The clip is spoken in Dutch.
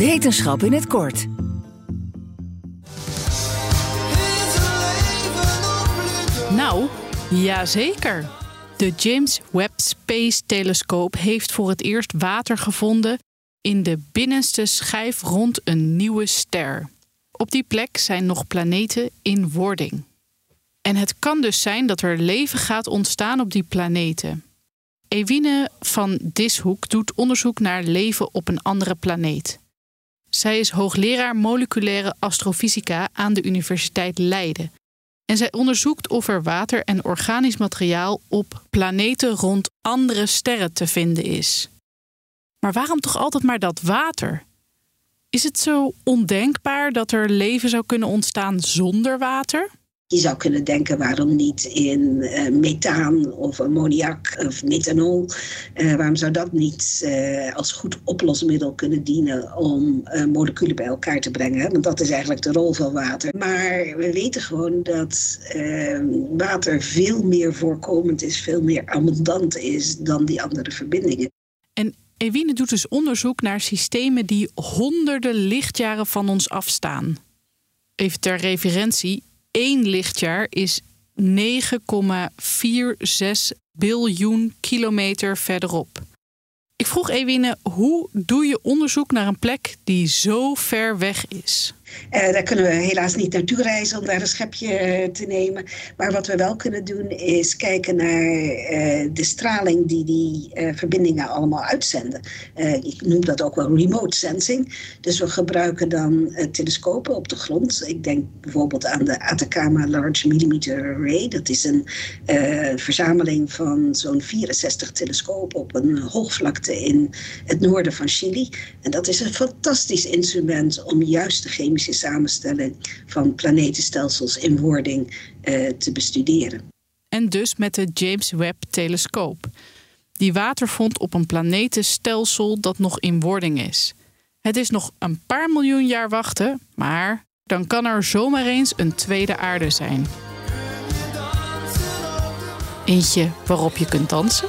Wetenschap in het kort. Nou, jazeker. De James Webb Space Telescoop heeft voor het eerst water gevonden in de binnenste schijf rond een nieuwe ster. Op die plek zijn nog planeten in wording. En het kan dus zijn dat er leven gaat ontstaan op die planeten. Ewine van Dishoek doet onderzoek naar leven op een andere planeet. Zij is hoogleraar moleculaire astrofysica aan de Universiteit Leiden. En zij onderzoekt of er water en organisch materiaal op planeten rond andere sterren te vinden is. Maar waarom toch altijd maar dat water? Is het zo ondenkbaar dat er leven zou kunnen ontstaan zonder water? Je zou kunnen denken, waarom niet in uh, methaan of ammoniak of methanol? Uh, waarom zou dat niet uh, als goed oplosmiddel kunnen dienen om moleculen bij elkaar te brengen? Want dat is eigenlijk de rol van water. Maar we weten gewoon dat water veel meer voorkomend is, veel meer abundant is dan die andere verbindingen. En Ewine doet dus onderzoek naar systemen die honderden lichtjaren van ons afstaan. Even ter referentie, één lichtjaar is 9,46 biljoen kilometer verderop. Ik vroeg Ewine, hoe doe je onderzoek naar een plek die zo ver weg is? Uh, daar kunnen we helaas niet naartoe reizen om daar een schepje uh, te nemen. Maar wat we wel kunnen doen is kijken naar uh, de straling die die verbindingen allemaal uitzenden. ik noem dat ook wel remote sensing. Dus we gebruiken dan telescopen op de grond. Ik denk bijvoorbeeld aan de Atacama Large Millimeter Array. Dat is een verzameling van zo'n 64 telescopen op een hoogvlakte in het noorden van Chili. En dat is een fantastisch instrument om juist de chemische samenstelling van planetenstelsels in wording uh, te bestuderen. En dus met de James Webb-telescoop. Die water vond op een planetenstelsel dat nog in wording is. Het is nog een paar miljoen jaar wachten, maar dan kan er zomaar eens een tweede aarde zijn. Eentje waarop je kunt dansen?